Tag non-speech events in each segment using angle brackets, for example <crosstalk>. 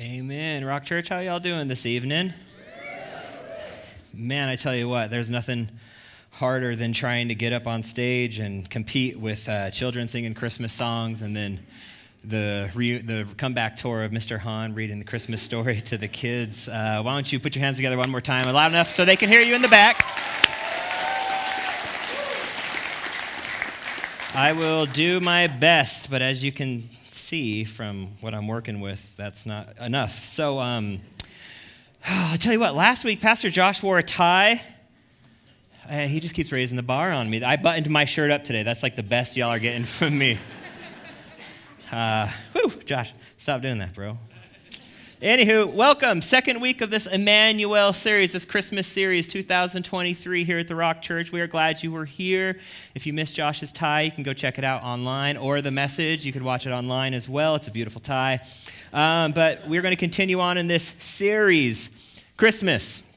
Amen. Rock Church, how y'all doing this evening? Man, I tell you what, there's nothing harder than trying to get up on stage and compete with uh, children singing Christmas songs and then the, re- the comeback tour of Mr. Hahn reading the Christmas story <laughs> to the kids. Uh, why don't you put your hands together one more time, loud enough so they can hear you in the back? I will do my best, but as you can see from what I'm working with, that's not enough. So, um, <sighs> I'll tell you what, last week, Pastor Josh wore a tie. Uh, he just keeps raising the bar on me. I buttoned my shirt up today. That's like the best y'all are getting <laughs> from me. Uh, whew, Josh, stop doing that, bro. Anywho, welcome. Second week of this Immanuel series, this Christmas series 2023 here at the Rock Church. We are glad you were here. If you missed Josh's tie, you can go check it out online or the message. You can watch it online as well. It's a beautiful tie. Um, but we're going to continue on in this series Christmas,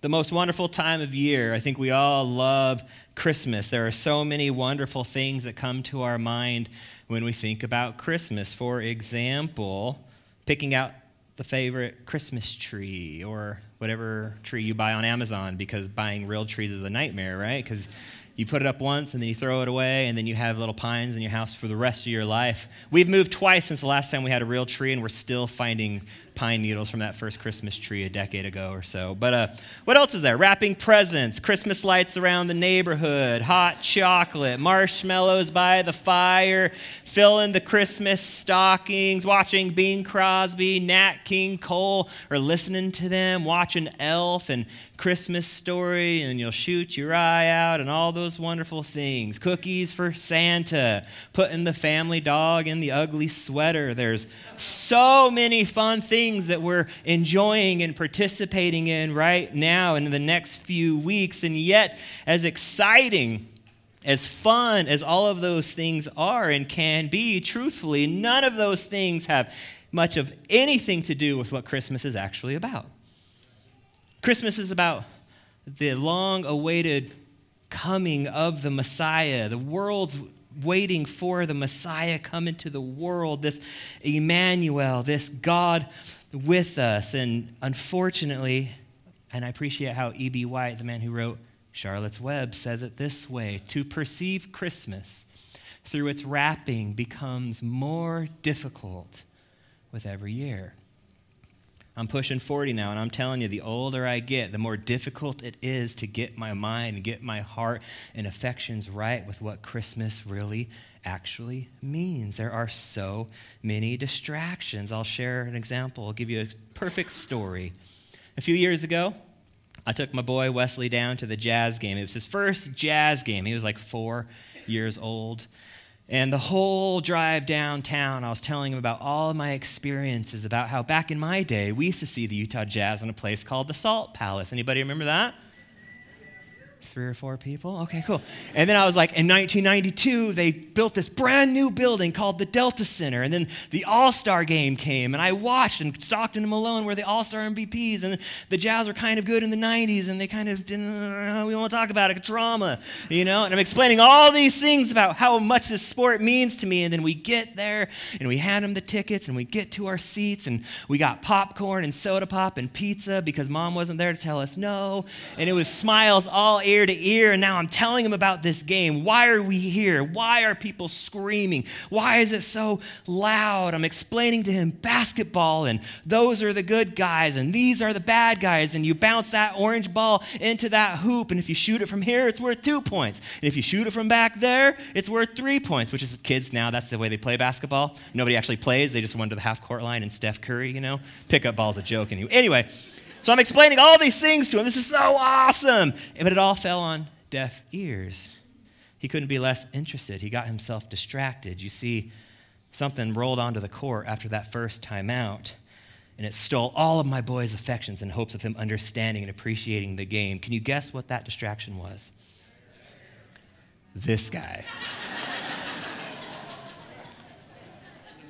the most wonderful time of year. I think we all love Christmas. There are so many wonderful things that come to our mind when we think about Christmas. For example, picking out the favorite Christmas tree or whatever tree you buy on Amazon because buying real trees is a nightmare, right? Because you put it up once and then you throw it away and then you have little pines in your house for the rest of your life. We've moved twice since the last time we had a real tree and we're still finding pine needles from that first Christmas tree a decade ago or so. But uh, what else is there? Wrapping presents, Christmas lights around the neighborhood, hot chocolate, marshmallows by the fire, filling the Christmas stockings, watching Bing Crosby, Nat King Cole, or listening to them, watching Elf and Christmas Story, and you'll shoot your eye out, and all those wonderful things. Cookies for Santa, putting the family dog in the ugly sweater. There's so many fun things that we're enjoying and participating in right now and in the next few weeks, and yet, as exciting as fun as all of those things are and can be, truthfully, none of those things have much of anything to do with what Christmas is actually about. Christmas is about the long awaited coming of the Messiah. The world's waiting for the Messiah come into the world, this Immanuel, this God with us. And unfortunately, and I appreciate how E.B. White, the man who wrote Charlotte's Web says it this way To perceive Christmas through its wrapping becomes more difficult with every year. I'm pushing 40 now, and I'm telling you, the older I get, the more difficult it is to get my mind and get my heart and affections right with what Christmas really actually means. There are so many distractions. I'll share an example, I'll give you a perfect story. A few years ago, I took my boy Wesley down to the jazz game. It was his first jazz game. He was like four years old. And the whole drive downtown, I was telling him about all of my experiences about how back in my day, we used to see the Utah Jazz in a place called the Salt Palace. Anybody remember that? Three or four people? Okay, cool. And then I was like, in 1992, they built this brand new building called the Delta Center. And then the All Star game came, and I watched, and Stockton and Malone were the All Star MVPs. And the Jazz were kind of good in the 90s, and they kind of didn't, uh, we won't talk about it, drama, you know? And I'm explaining all these things about how much this sport means to me. And then we get there, and we hand them the tickets, and we get to our seats, and we got popcorn and soda pop and pizza because mom wasn't there to tell us no. And it was smiles all ears ear to ear, and now I'm telling them about this game. Why are we here? Why are people screaming? Why is it so loud? I'm explaining to him basketball, and those are the good guys, and these are the bad guys, and you bounce that orange ball into that hoop, and if you shoot it from here, it's worth two points. And if you shoot it from back there, it's worth three points, which is kids now, that's the way they play basketball. Nobody actually plays, they just run to the half court line and Steph Curry, you know? Pickup ball's a joke. And anyway, so I'm explaining all these things to him. This is so awesome. But it all fell on deaf ears. He couldn't be less interested. He got himself distracted. You see, something rolled onto the court after that first time out, and it stole all of my boy's affections in hopes of him understanding and appreciating the game. Can you guess what that distraction was? This guy.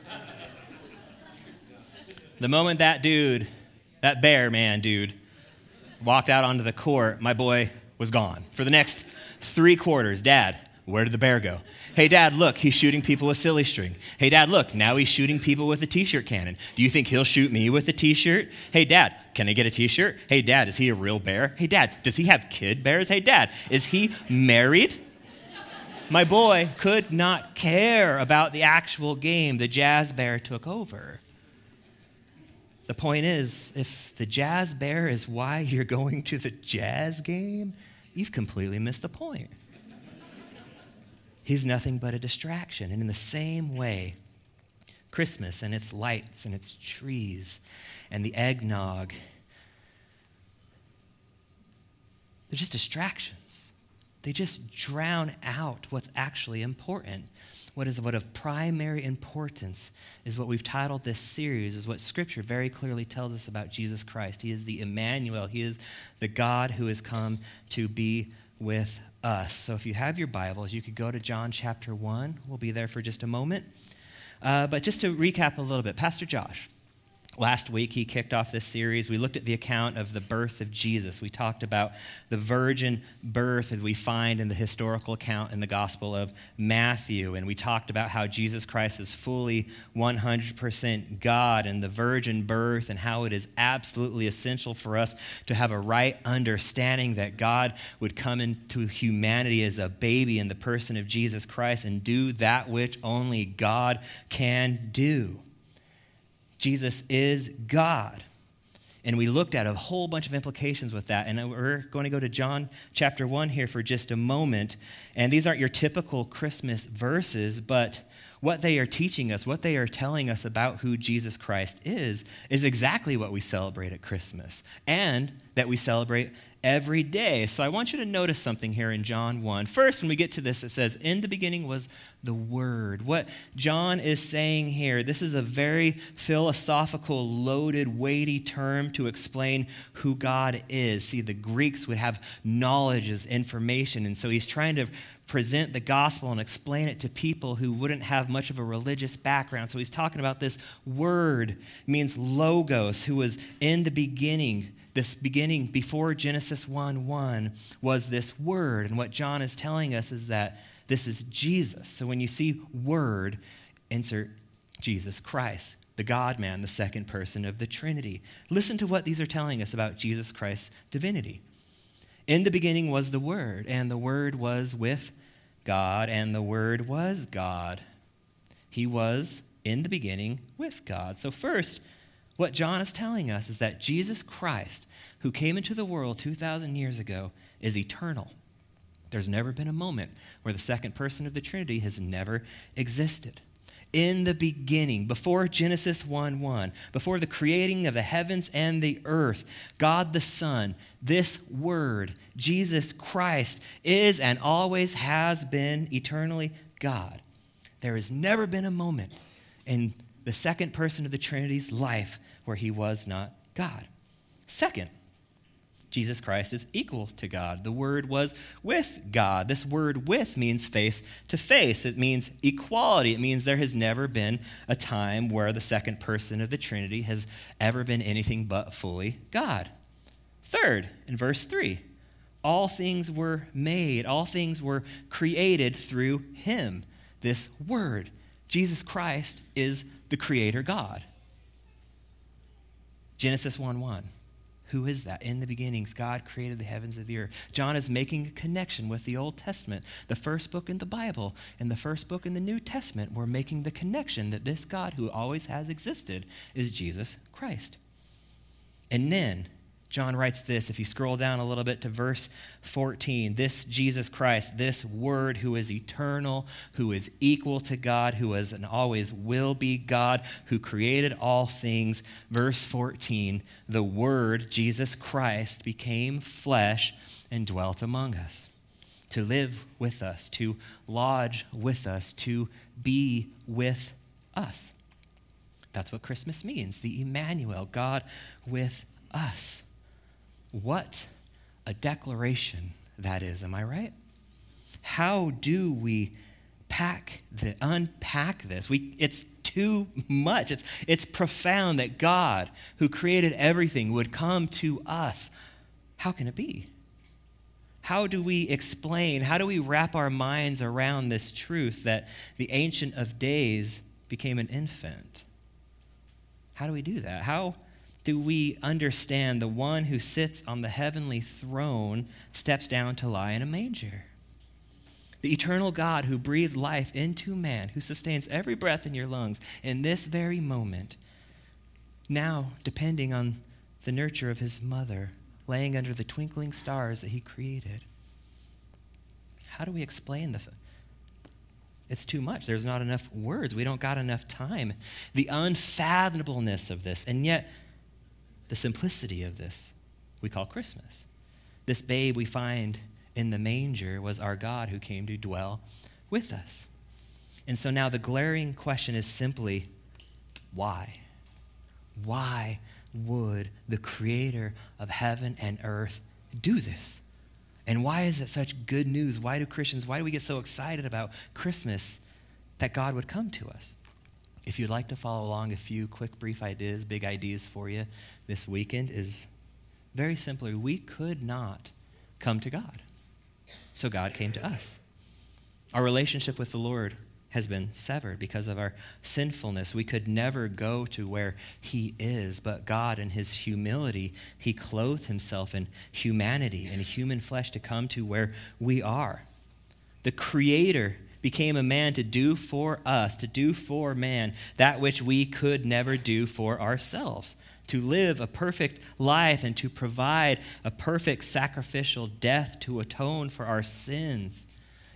<laughs> the moment that dude that bear man dude walked out onto the court, my boy was gone. For the next three quarters, Dad, where did the bear go? Hey, dad, look, he's shooting people with silly string. Hey, dad, look, now he's shooting people with a t shirt cannon. Do you think he'll shoot me with a t shirt? Hey, dad, can I get a t shirt? Hey, dad, is he a real bear? Hey, dad, does he have kid bears? Hey, dad, is he married? My boy could not care about the actual game. The jazz bear took over. The point is, if the jazz bear is why you're going to the jazz game, you've completely missed the point. He's nothing but a distraction. And in the same way, Christmas and its lights and its trees and the eggnog, they're just distractions. They just drown out what's actually important. What is what of primary importance is what we've titled this series, is what Scripture very clearly tells us about Jesus Christ. He is the Immanuel, He is the God who has come to be with us. So if you have your Bibles, you could go to John chapter 1. We'll be there for just a moment. Uh, but just to recap a little bit, Pastor Josh Last week, he kicked off this series. We looked at the account of the birth of Jesus. We talked about the virgin birth that we find in the historical account in the Gospel of Matthew. And we talked about how Jesus Christ is fully 100% God and the virgin birth and how it is absolutely essential for us to have a right understanding that God would come into humanity as a baby in the person of Jesus Christ and do that which only God can do. Jesus is God. And we looked at a whole bunch of implications with that. And we're going to go to John chapter 1 here for just a moment. And these aren't your typical Christmas verses, but what they are teaching us, what they are telling us about who Jesus Christ is, is exactly what we celebrate at Christmas and that we celebrate every day. So I want you to notice something here in John 1. First, when we get to this, it says, In the beginning was the Word. What John is saying here, this is a very philosophical, loaded, weighty term to explain who God is. See, the Greeks would have knowledge as information, and so he's trying to present the gospel and explain it to people who wouldn't have much of a religious background. So he's talking about this word, means logos, who was in the beginning this beginning before Genesis 1 1 was this word. And what John is telling us is that this is Jesus. So when you see word, insert Jesus Christ, the God man, the second person of the Trinity. Listen to what these are telling us about Jesus Christ's divinity. In the beginning was the Word, and the Word was with God, and the Word was God. He was in the beginning with God. So, first, what John is telling us is that Jesus Christ, who came into the world 2,000 years ago, is eternal. There's never been a moment where the second person of the Trinity has never existed. In the beginning, before Genesis 1 1, before the creating of the heavens and the earth, God the Son, this Word, Jesus Christ, is and always has been eternally God. There has never been a moment in the second person of the Trinity's life where he was not God. Second, Jesus Christ is equal to God. The Word was with God. This word with means face to face. It means equality. It means there has never been a time where the second person of the Trinity has ever been anything but fully God. Third, in verse 3, all things were made, all things were created through Him. This Word, Jesus Christ, is the Creator God. Genesis 1 1. Who is that? In the beginnings, God created the heavens and the earth. John is making a connection with the Old Testament, the first book in the Bible, and the first book in the New Testament. We're making the connection that this God who always has existed is Jesus Christ. And then John writes this, if you scroll down a little bit to verse 14, this Jesus Christ, this Word who is eternal, who is equal to God, who is and always will be God, who created all things. Verse 14, the Word, Jesus Christ, became flesh and dwelt among us, to live with us, to lodge with us, to be with us. That's what Christmas means the Immanuel, God with us. What a declaration that is, am I right? How do we pack the unpack this? We it's too much. It's it's profound that God, who created everything, would come to us. How can it be? How do we explain, how do we wrap our minds around this truth that the Ancient of Days became an infant? How do we do that? How do we understand the one who sits on the heavenly throne steps down to lie in a manger? The eternal God who breathed life into man, who sustains every breath in your lungs in this very moment, now depending on the nurture of his mother, laying under the twinkling stars that he created. How do we explain the it's too much. There's not enough words. We don't got enough time. The unfathomableness of this, and yet the simplicity of this, we call Christmas. This babe we find in the manger was our God who came to dwell with us. And so now the glaring question is simply why? Why would the creator of heaven and earth do this? And why is it such good news? Why do Christians, why do we get so excited about Christmas that God would come to us? If you'd like to follow along, a few quick, brief ideas, big ideas for you this weekend is very simply we could not come to God. So God came to us. Our relationship with the Lord has been severed because of our sinfulness. We could never go to where He is, but God, in His humility, He clothed Himself in humanity in human flesh to come to where we are. The Creator became a man to do for us, to do for man that which we could never do for ourselves to live a perfect life and to provide a perfect sacrificial death to atone for our sins.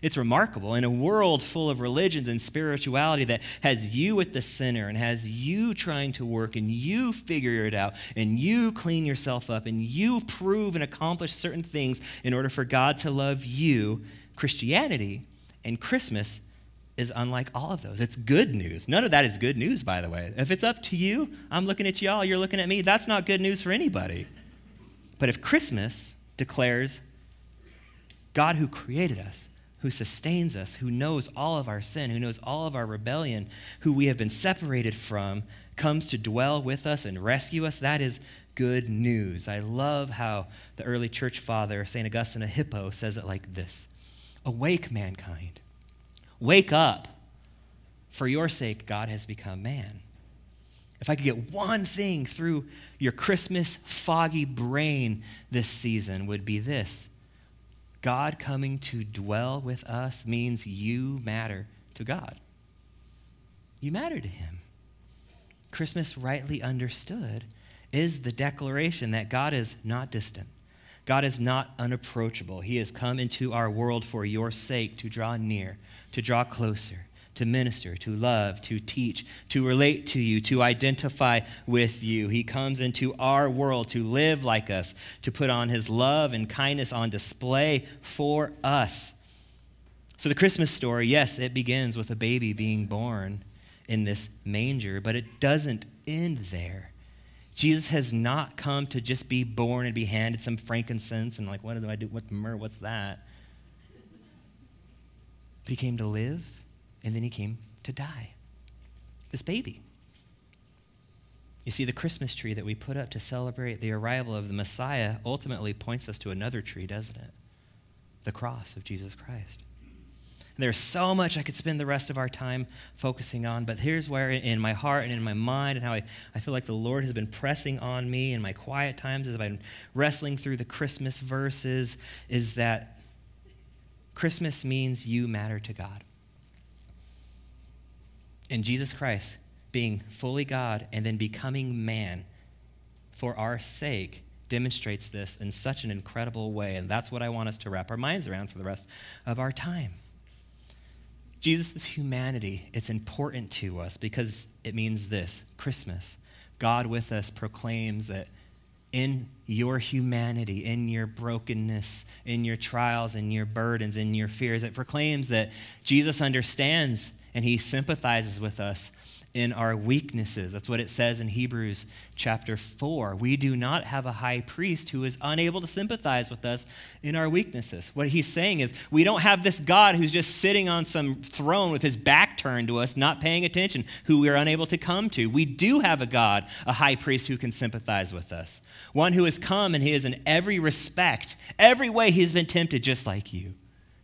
It's remarkable. In a world full of religions and spirituality that has you at the center and has you trying to work and you figure it out and you clean yourself up and you prove and accomplish certain things in order for God to love you, Christianity and Christmas is unlike all of those. It's good news. None of that is good news, by the way. If it's up to you, I'm looking at y'all, you're looking at me, that's not good news for anybody. But if Christmas declares God who created us, who sustains us, who knows all of our sin, who knows all of our rebellion, who we have been separated from, comes to dwell with us and rescue us, that is good news. I love how the early church father, St. Augustine of Hippo, says it like this Awake, mankind. Wake up. For your sake, God has become man. If I could get one thing through your Christmas foggy brain this season, would be this God coming to dwell with us means you matter to God. You matter to Him. Christmas, rightly understood, is the declaration that God is not distant. God is not unapproachable. He has come into our world for your sake to draw near, to draw closer, to minister, to love, to teach, to relate to you, to identify with you. He comes into our world to live like us, to put on his love and kindness on display for us. So, the Christmas story, yes, it begins with a baby being born in this manger, but it doesn't end there. Jesus has not come to just be born and be handed some frankincense and, like, what do I do? What myrrh? What's that? But he came to live and then he came to die. This baby. You see, the Christmas tree that we put up to celebrate the arrival of the Messiah ultimately points us to another tree, doesn't it? The cross of Jesus Christ. And there's so much I could spend the rest of our time focusing on, but here's where in my heart and in my mind and how I, I feel like the Lord has been pressing on me in my quiet times as I've been wrestling through the Christmas verses is that Christmas means you matter to God. And Jesus Christ, being fully God and then becoming man for our sake, demonstrates this in such an incredible way. And that's what I want us to wrap our minds around for the rest of our time. Jesus' humanity, it's important to us because it means this Christmas. God with us proclaims that in your humanity, in your brokenness, in your trials, in your burdens, in your fears, it proclaims that Jesus understands and he sympathizes with us in our weaknesses. That's what it says in Hebrews chapter 4. We do not have a high priest who is unable to sympathize with us in our weaknesses. What he's saying is, we don't have this God who's just sitting on some throne with his back turned to us, not paying attention, who we're unable to come to. We do have a God, a high priest who can sympathize with us. One who has come and he is in every respect, every way he's been tempted just like you,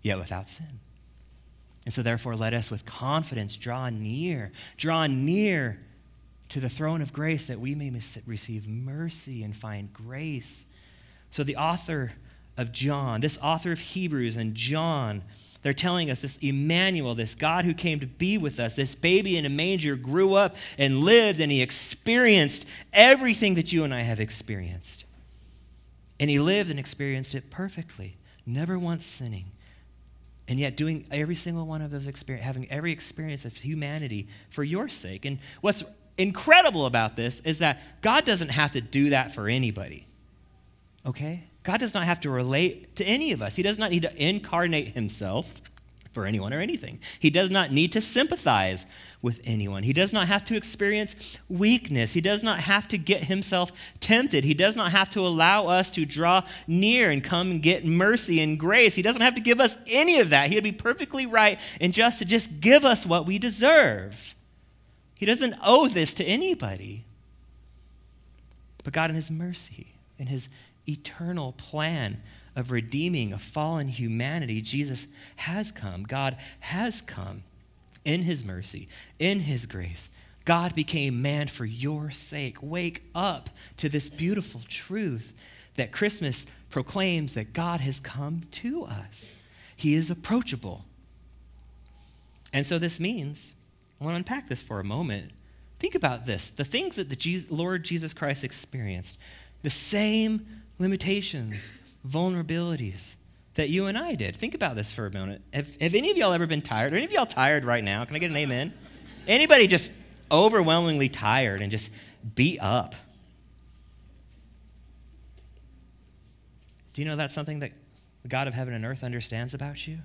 yet without sin. And so, therefore, let us with confidence draw near, draw near to the throne of grace that we may receive mercy and find grace. So, the author of John, this author of Hebrews and John, they're telling us this Immanuel, this God who came to be with us, this baby in a manger grew up and lived and he experienced everything that you and I have experienced. And he lived and experienced it perfectly, never once sinning and yet doing every single one of those experience having every experience of humanity for your sake. And what's incredible about this is that god doesn't have to do that for anybody. Okay? God does not have to relate to any of us. He does not need to incarnate himself for anyone or anything he does not need to sympathize with anyone. He does not have to experience weakness. He does not have to get himself tempted. He does not have to allow us to draw near and come and get mercy and grace. He doesn't have to give us any of that. He would be perfectly right and just to just give us what we deserve. He doesn't owe this to anybody. But God, in His mercy, in His eternal plan of redeeming a fallen humanity, Jesus has come. God has come in his mercy, in his grace. God became man for your sake. Wake up to this beautiful truth that Christmas proclaims that God has come to us. He is approachable. And so this means, I want to unpack this for a moment. Think about this the things that the Lord Jesus Christ experienced, the same limitations, vulnerabilities, that you and I did. Think about this for a moment. Have, have any of y'all ever been tired? Are any of y'all tired right now? Can I get an amen? Anybody just overwhelmingly tired and just beat up? Do you know that's something that the God of heaven and earth understands about you?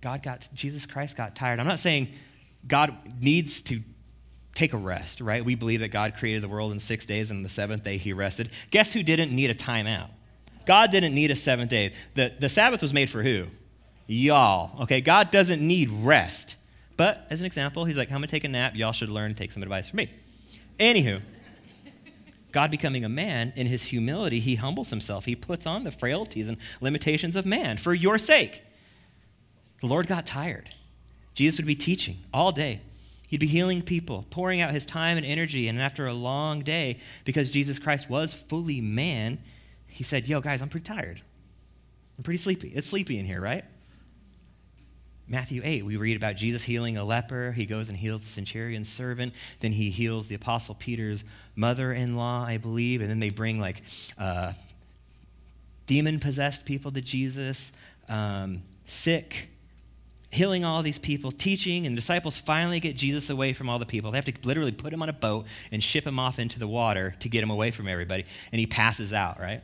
God got, Jesus Christ got tired. I'm not saying God needs to take a rest, right? We believe that God created the world in six days and the seventh day he rested. Guess who didn't need a timeout? God didn't need a seventh day. The, the Sabbath was made for who? Y'all. Okay, God doesn't need rest. But as an example, he's like, I'm to take a nap. Y'all should learn to take some advice from me. Anywho, God becoming a man, in his humility, he humbles himself. He puts on the frailties and limitations of man for your sake. The Lord got tired. Jesus would be teaching all day. He'd be healing people, pouring out his time and energy. And after a long day, because Jesus Christ was fully man, he said, Yo, guys, I'm pretty tired. I'm pretty sleepy. It's sleepy in here, right? Matthew 8, we read about Jesus healing a leper. He goes and heals the centurion's servant. Then he heals the apostle Peter's mother in law, I believe. And then they bring like uh, demon possessed people to Jesus, um, sick, healing all these people, teaching. And the disciples finally get Jesus away from all the people. They have to literally put him on a boat and ship him off into the water to get him away from everybody. And he passes out, right?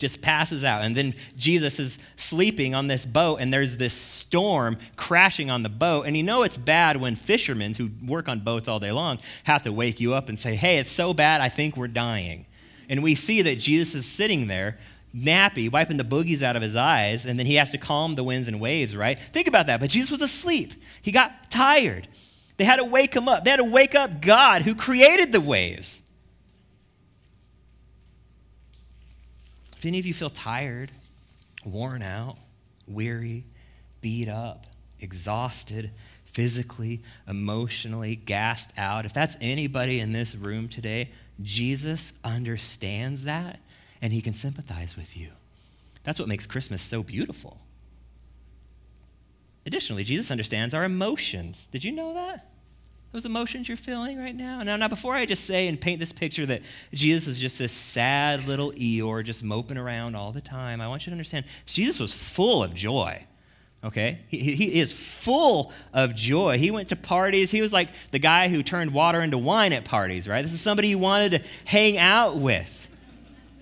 just passes out. And then Jesus is sleeping on this boat, and there's this storm crashing on the boat. And you know it's bad when fishermen who work on boats all day long have to wake you up and say, Hey, it's so bad, I think we're dying. And we see that Jesus is sitting there, nappy, wiping the boogies out of his eyes, and then he has to calm the winds and waves, right? Think about that. But Jesus was asleep, he got tired. They had to wake him up. They had to wake up God who created the waves. If any of you feel tired, worn out, weary, beat up, exhausted, physically, emotionally, gassed out, if that's anybody in this room today, Jesus understands that and he can sympathize with you. That's what makes Christmas so beautiful. Additionally, Jesus understands our emotions. Did you know that? those emotions you're feeling right now? Now, now, before I just say and paint this picture that Jesus was just this sad little Eeyore just moping around all the time, I want you to understand Jesus was full of joy. Okay? He, he is full of joy. He went to parties. He was like the guy who turned water into wine at parties, right? This is somebody you wanted to hang out with.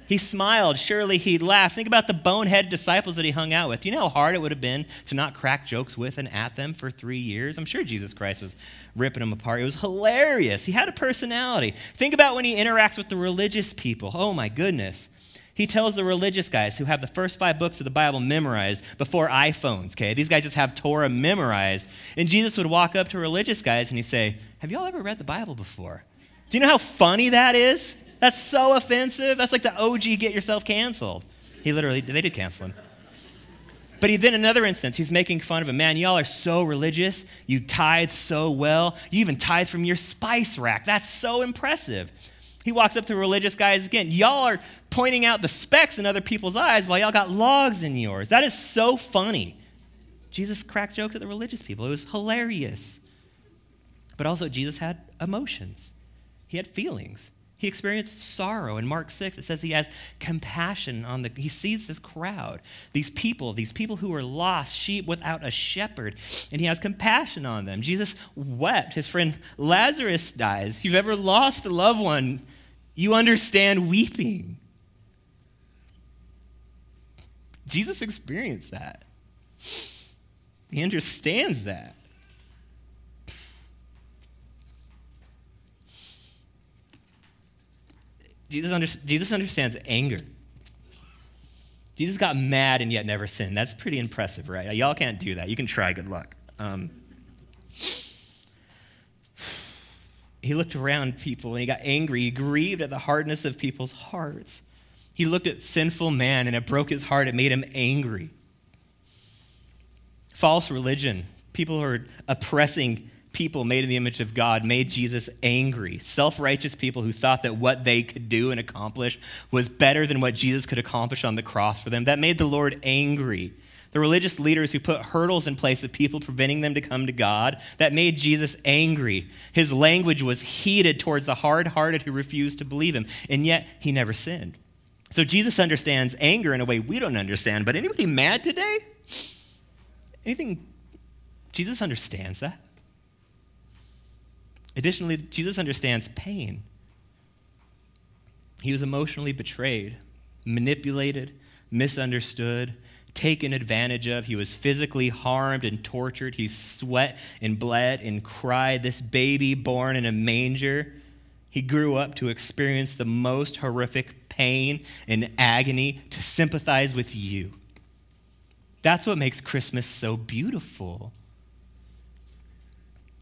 He smiled. Surely he laughed. Think about the bonehead disciples that he hung out with. You know how hard it would have been to not crack jokes with and at them for three years? I'm sure Jesus Christ was ripping them apart. It was hilarious. He had a personality. Think about when he interacts with the religious people. Oh my goodness. He tells the religious guys who have the first five books of the Bible memorized before iPhones, okay? These guys just have Torah memorized. And Jesus would walk up to religious guys and he'd say, Have y'all ever read the Bible before? Do you know how funny that is? That's so offensive. That's like the OG get yourself canceled. He literally, they did cancel him. But he, then another instance, he's making fun of him. Man, y'all are so religious. You tithe so well. You even tithe from your spice rack. That's so impressive. He walks up to religious guys again. Y'all are pointing out the specks in other people's eyes while y'all got logs in yours. That is so funny. Jesus cracked jokes at the religious people. It was hilarious. But also, Jesus had emotions, he had feelings. He experienced sorrow. In Mark 6, it says he has compassion on the, he sees this crowd, these people, these people who are lost, sheep without a shepherd, and he has compassion on them. Jesus wept. His friend Lazarus dies. If you've ever lost a loved one, you understand weeping. Jesus experienced that. He understands that. Jesus, under, Jesus understands anger. Jesus got mad and yet never sinned. That's pretty impressive, right? Y'all can't do that. You can try, good luck. Um, he looked around people and he got angry. He grieved at the hardness of people's hearts. He looked at sinful man and it broke his heart. It made him angry. False religion, people who are oppressing people made in the image of God made Jesus angry. Self righteous people who thought that what they could do and accomplish was better than what Jesus could accomplish on the cross for them. That made the Lord angry. The religious leaders who put hurdles in place of people preventing them to come to God, that made Jesus angry. His language was heated towards the hard hearted who refused to believe him, and yet he never sinned. So Jesus understands anger in a way we don't understand. But anybody mad today? Anything? Jesus understands that. Additionally, Jesus understands pain. He was emotionally betrayed, manipulated, misunderstood, taken advantage of. He was physically harmed and tortured. He sweat and bled and cried. This baby born in a manger, he grew up to experience the most horrific pain and agony to sympathize with you. That's what makes Christmas so beautiful.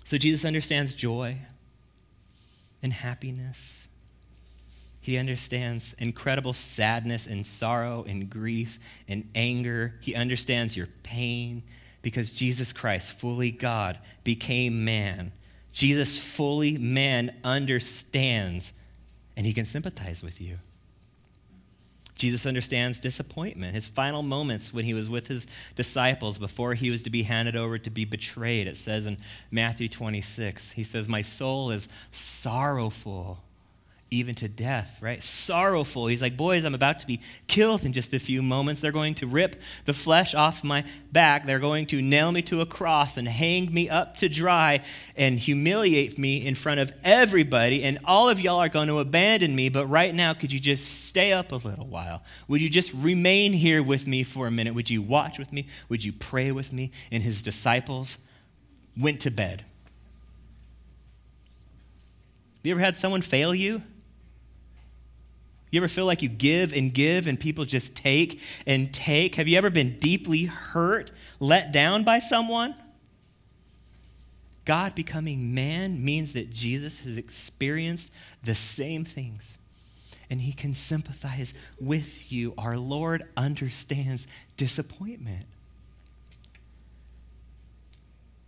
So Jesus understands joy and happiness. He understands incredible sadness and sorrow and grief and anger. He understands your pain because Jesus Christ, fully God, became man. Jesus, fully man, understands and he can sympathize with you. Jesus understands disappointment. His final moments when he was with his disciples before he was to be handed over to be betrayed, it says in Matthew 26, he says, My soul is sorrowful even to death, right? Sorrowful. He's like, Boys, I'm about to be killed in just a few moments. They're going to rip the flesh off my back. They're going to nail me to a cross and hang me up to dry and humiliate me in front of everybody. And all of y'all are going to abandon me. But right now, could you just stay up a little while? Would you just remain here with me for a minute? Would you watch with me? Would you pray with me? And his disciples went to bed. Have you ever had someone fail you? You ever feel like you give and give and people just take and take? Have you ever been deeply hurt, let down by someone? God becoming man means that Jesus has experienced the same things and he can sympathize with you. Our Lord understands disappointment.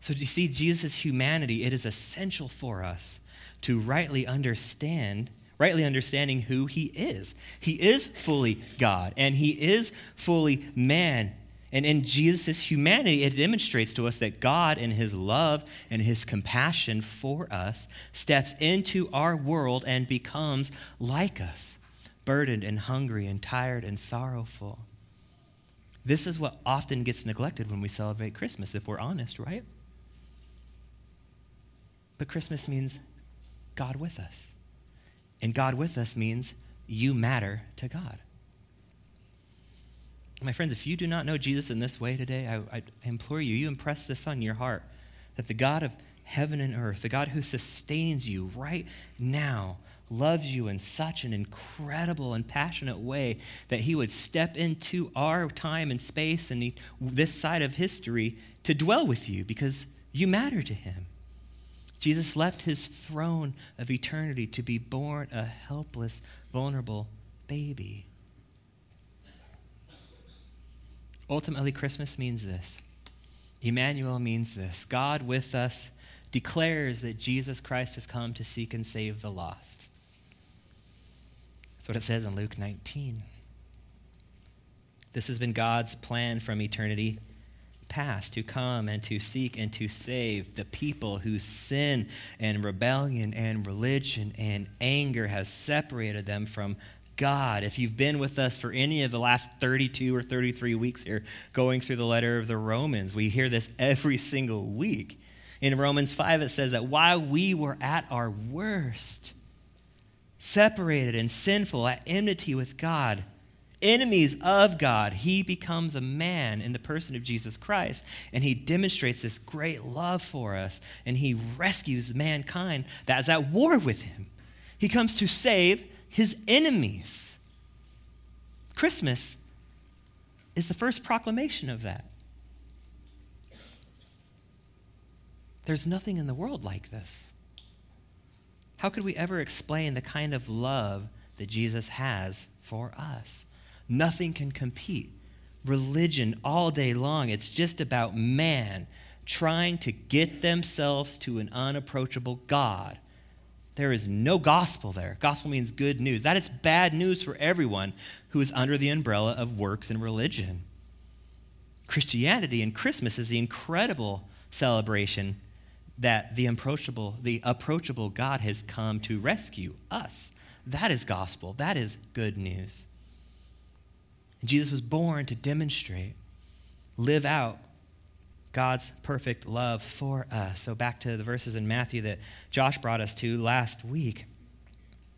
So, do you see Jesus' humanity? It is essential for us to rightly understand rightly understanding who he is. He is fully God and he is fully man. And in Jesus' humanity, it demonstrates to us that God, in his love and his compassion for us, steps into our world and becomes like us, burdened and hungry and tired and sorrowful. This is what often gets neglected when we celebrate Christmas, if we're honest, right? But Christmas means God with us. And God with us means you matter to God. My friends, if you do not know Jesus in this way today, I, I implore you, you impress this on your heart that the God of heaven and earth, the God who sustains you right now, loves you in such an incredible and passionate way that he would step into our time and space and this side of history to dwell with you because you matter to him. Jesus left his throne of eternity to be born a helpless, vulnerable baby. Ultimately, Christmas means this Immanuel means this God with us declares that Jesus Christ has come to seek and save the lost. That's what it says in Luke 19. This has been God's plan from eternity past to come and to seek and to save the people whose sin and rebellion and religion and anger has separated them from God. If you've been with us for any of the last 32 or 33 weeks here, going through the letter of the Romans, we hear this every single week. In Romans 5, it says that while we were at our worst, separated and sinful, at enmity with God, enemies of God, he becomes a man in the person of Jesus Christ, and he demonstrates this great love for us, and he rescues mankind that is at war with him. He comes to save his enemies. Christmas is the first proclamation of that. There's nothing in the world like this. How could we ever explain the kind of love that Jesus has for us? Nothing can compete. Religion all day long, it's just about man trying to get themselves to an unapproachable God there is no gospel there. Gospel means good news. That is bad news for everyone who is under the umbrella of works and religion. Christianity and Christmas is the incredible celebration that the approachable, the approachable God has come to rescue us. That is gospel. That is good news. And Jesus was born to demonstrate, live out God's perfect love for us. So, back to the verses in Matthew that Josh brought us to last week.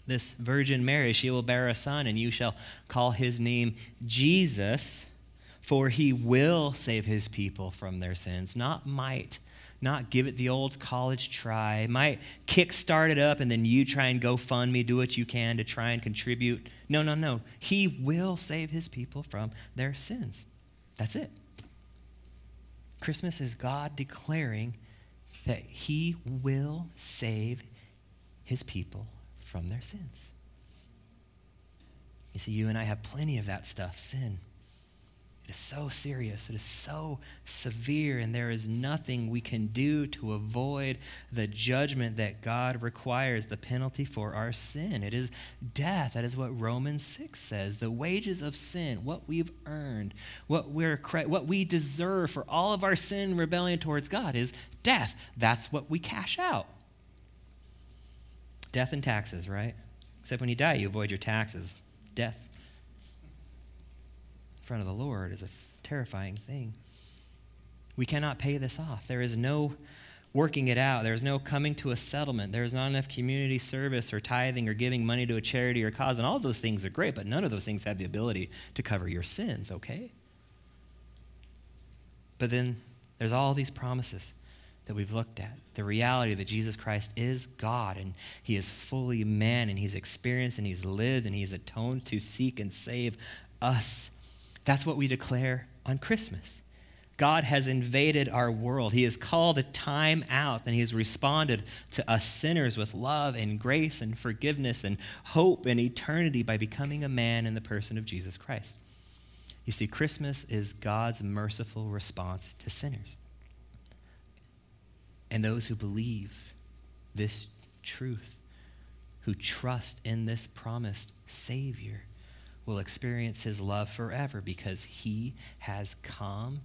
This Virgin Mary, she will bear a son, and you shall call his name Jesus, for he will save his people from their sins. Not might, not give it the old college try, might kickstart it up, and then you try and go fund me, do what you can to try and contribute. No, no, no. He will save his people from their sins. That's it. Christmas is God declaring that He will save His people from their sins. You see, you and I have plenty of that stuff sin is so serious, it is so severe, and there is nothing we can do to avoid the judgment that God requires, the penalty for our sin. It is death. That is what Romans 6 says. The wages of sin, what we've earned, what, we're, what we deserve for all of our sin and rebellion towards God, is death. That's what we cash out. Death and taxes, right? Except when you die, you avoid your taxes. Death front of the Lord is a terrifying thing. We cannot pay this off. There is no working it out. There is no coming to a settlement. There is not enough community service or tithing or giving money to a charity or cause. And all those things are great, but none of those things have the ability to cover your sins, okay? But then there's all these promises that we've looked at. The reality that Jesus Christ is God and he is fully man and he's experienced and he's lived and he's atoned to seek and save us that's what we declare on Christmas. God has invaded our world. He has called a time out and He has responded to us sinners with love and grace and forgiveness and hope and eternity by becoming a man in the person of Jesus Christ. You see, Christmas is God's merciful response to sinners. And those who believe this truth, who trust in this promised Savior, will experience his love forever because he has come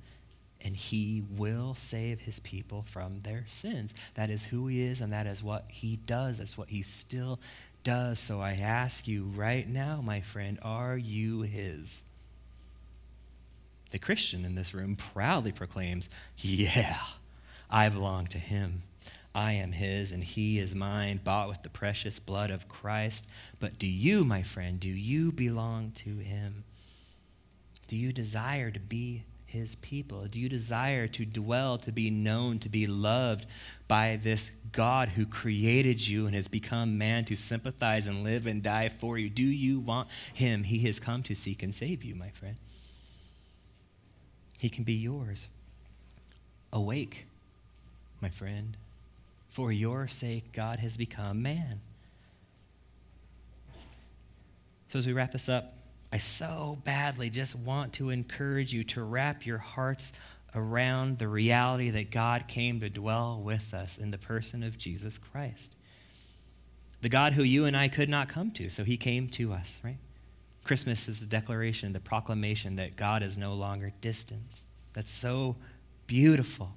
and he will save his people from their sins. That is who he is, and that is what he does. That's what he still does. So I ask you right now, my friend, are you his? The Christian in this room proudly proclaims, Yeah, I belong to him. I am his and he is mine, bought with the precious blood of Christ. But do you, my friend, do you belong to him? Do you desire to be his people? Do you desire to dwell, to be known, to be loved by this God who created you and has become man to sympathize and live and die for you? Do you want him? He has come to seek and save you, my friend. He can be yours. Awake, my friend. For your sake, God has become man. So, as we wrap this up, I so badly just want to encourage you to wrap your hearts around the reality that God came to dwell with us in the person of Jesus Christ. The God who you and I could not come to, so he came to us, right? Christmas is the declaration, the proclamation that God is no longer distant. That's so beautiful.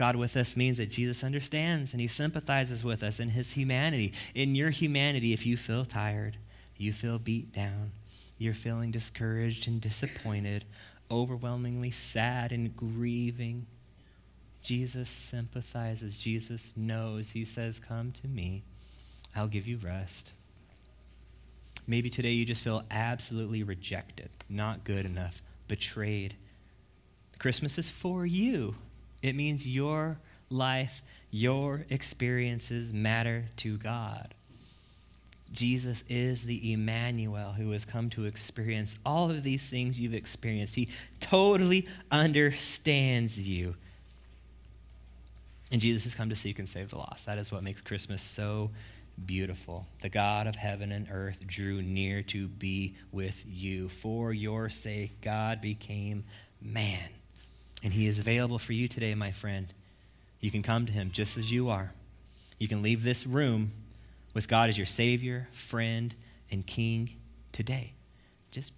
God with us means that Jesus understands and he sympathizes with us in his humanity. In your humanity, if you feel tired, you feel beat down, you're feeling discouraged and disappointed, overwhelmingly sad and grieving, Jesus sympathizes. Jesus knows. He says, Come to me. I'll give you rest. Maybe today you just feel absolutely rejected, not good enough, betrayed. Christmas is for you. It means your life, your experiences matter to God. Jesus is the Immanuel who has come to experience all of these things you've experienced. He totally understands you. And Jesus has come to seek and save the lost. That is what makes Christmas so beautiful. The God of heaven and earth drew near to be with you. For your sake, God became man. And he is available for you today, my friend. You can come to him just as you are. You can leave this room with God as your Savior, friend, and King today. Just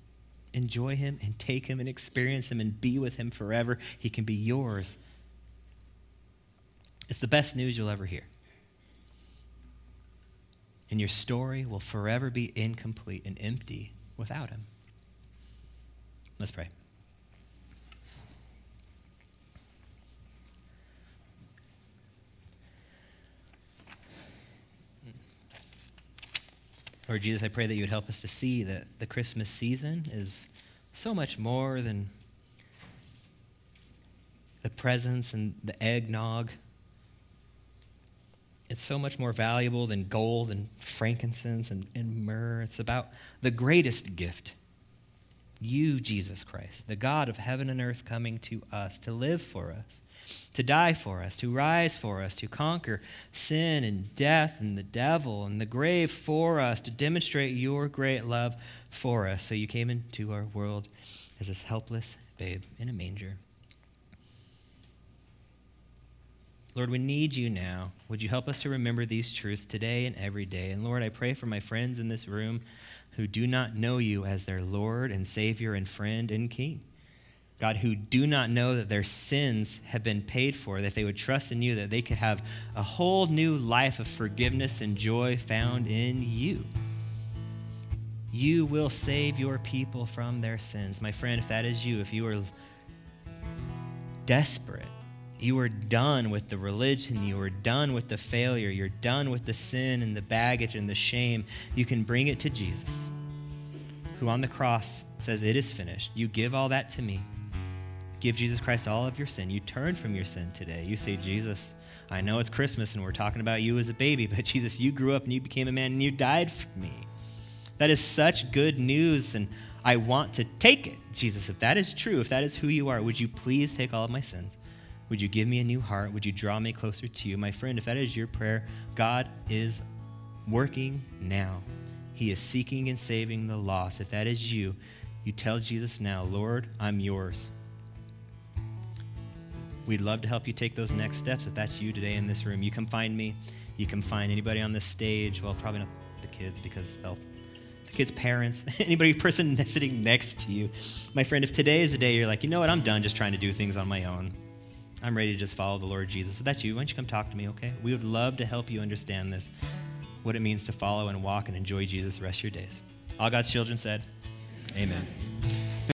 enjoy Him and take Him and experience Him and be with Him forever. He can be yours. It's the best news you'll ever hear. And your story will forever be incomplete and empty without Him. Let's pray. Lord Jesus, I pray that you would help us to see that the Christmas season is so much more than the presents and the eggnog. It's so much more valuable than gold and frankincense and, and myrrh. It's about the greatest gift you, Jesus Christ, the God of heaven and earth, coming to us to live for us to die for us, to rise for us, to conquer sin and death and the devil and the grave for us, to demonstrate your great love for us. So you came into our world as this helpless babe in a manger. Lord, we need you now. Would you help us to remember these truths today and every day? And Lord, I pray for my friends in this room who do not know you as their Lord and Savior and friend and King. God, who do not know that their sins have been paid for, that they would trust in you, that they could have a whole new life of forgiveness and joy found in you. You will save your people from their sins. My friend, if that is you, if you are desperate, you are done with the religion, you are done with the failure, you're done with the sin and the baggage and the shame, you can bring it to Jesus, who on the cross says, It is finished. You give all that to me give Jesus Christ all of your sin. You turn from your sin today. You say, Jesus, I know it's Christmas and we're talking about you as a baby, but <laughs> Jesus, you grew up and you became a man and you died for me. That is such good news, and I want to take it. Jesus, if that is true, if that is who you are, would you please take all of my sins? Would you give me a new heart? Would you draw me closer to you? My friend, if that is your prayer, God is working now. He is seeking and saving the lost. If that is you, you tell Jesus now, Lord, I'm yours. We'd love to help you take those next steps. If that's you today in this room, you can find me. You can find anybody on this stage. Well, probably not the kids because they'll the kids' parents, <laughs> anybody person <laughs> sitting next to you. My friend, if today is a day you're like, you know what, I'm done just trying to do things on my own. I'm ready to just follow the Lord Jesus. So that's you. Why don't you come talk to me, okay? We would love to help you understand this, what it means to follow and walk and enjoy Jesus the rest of your days. All God's children said, Amen. Amen.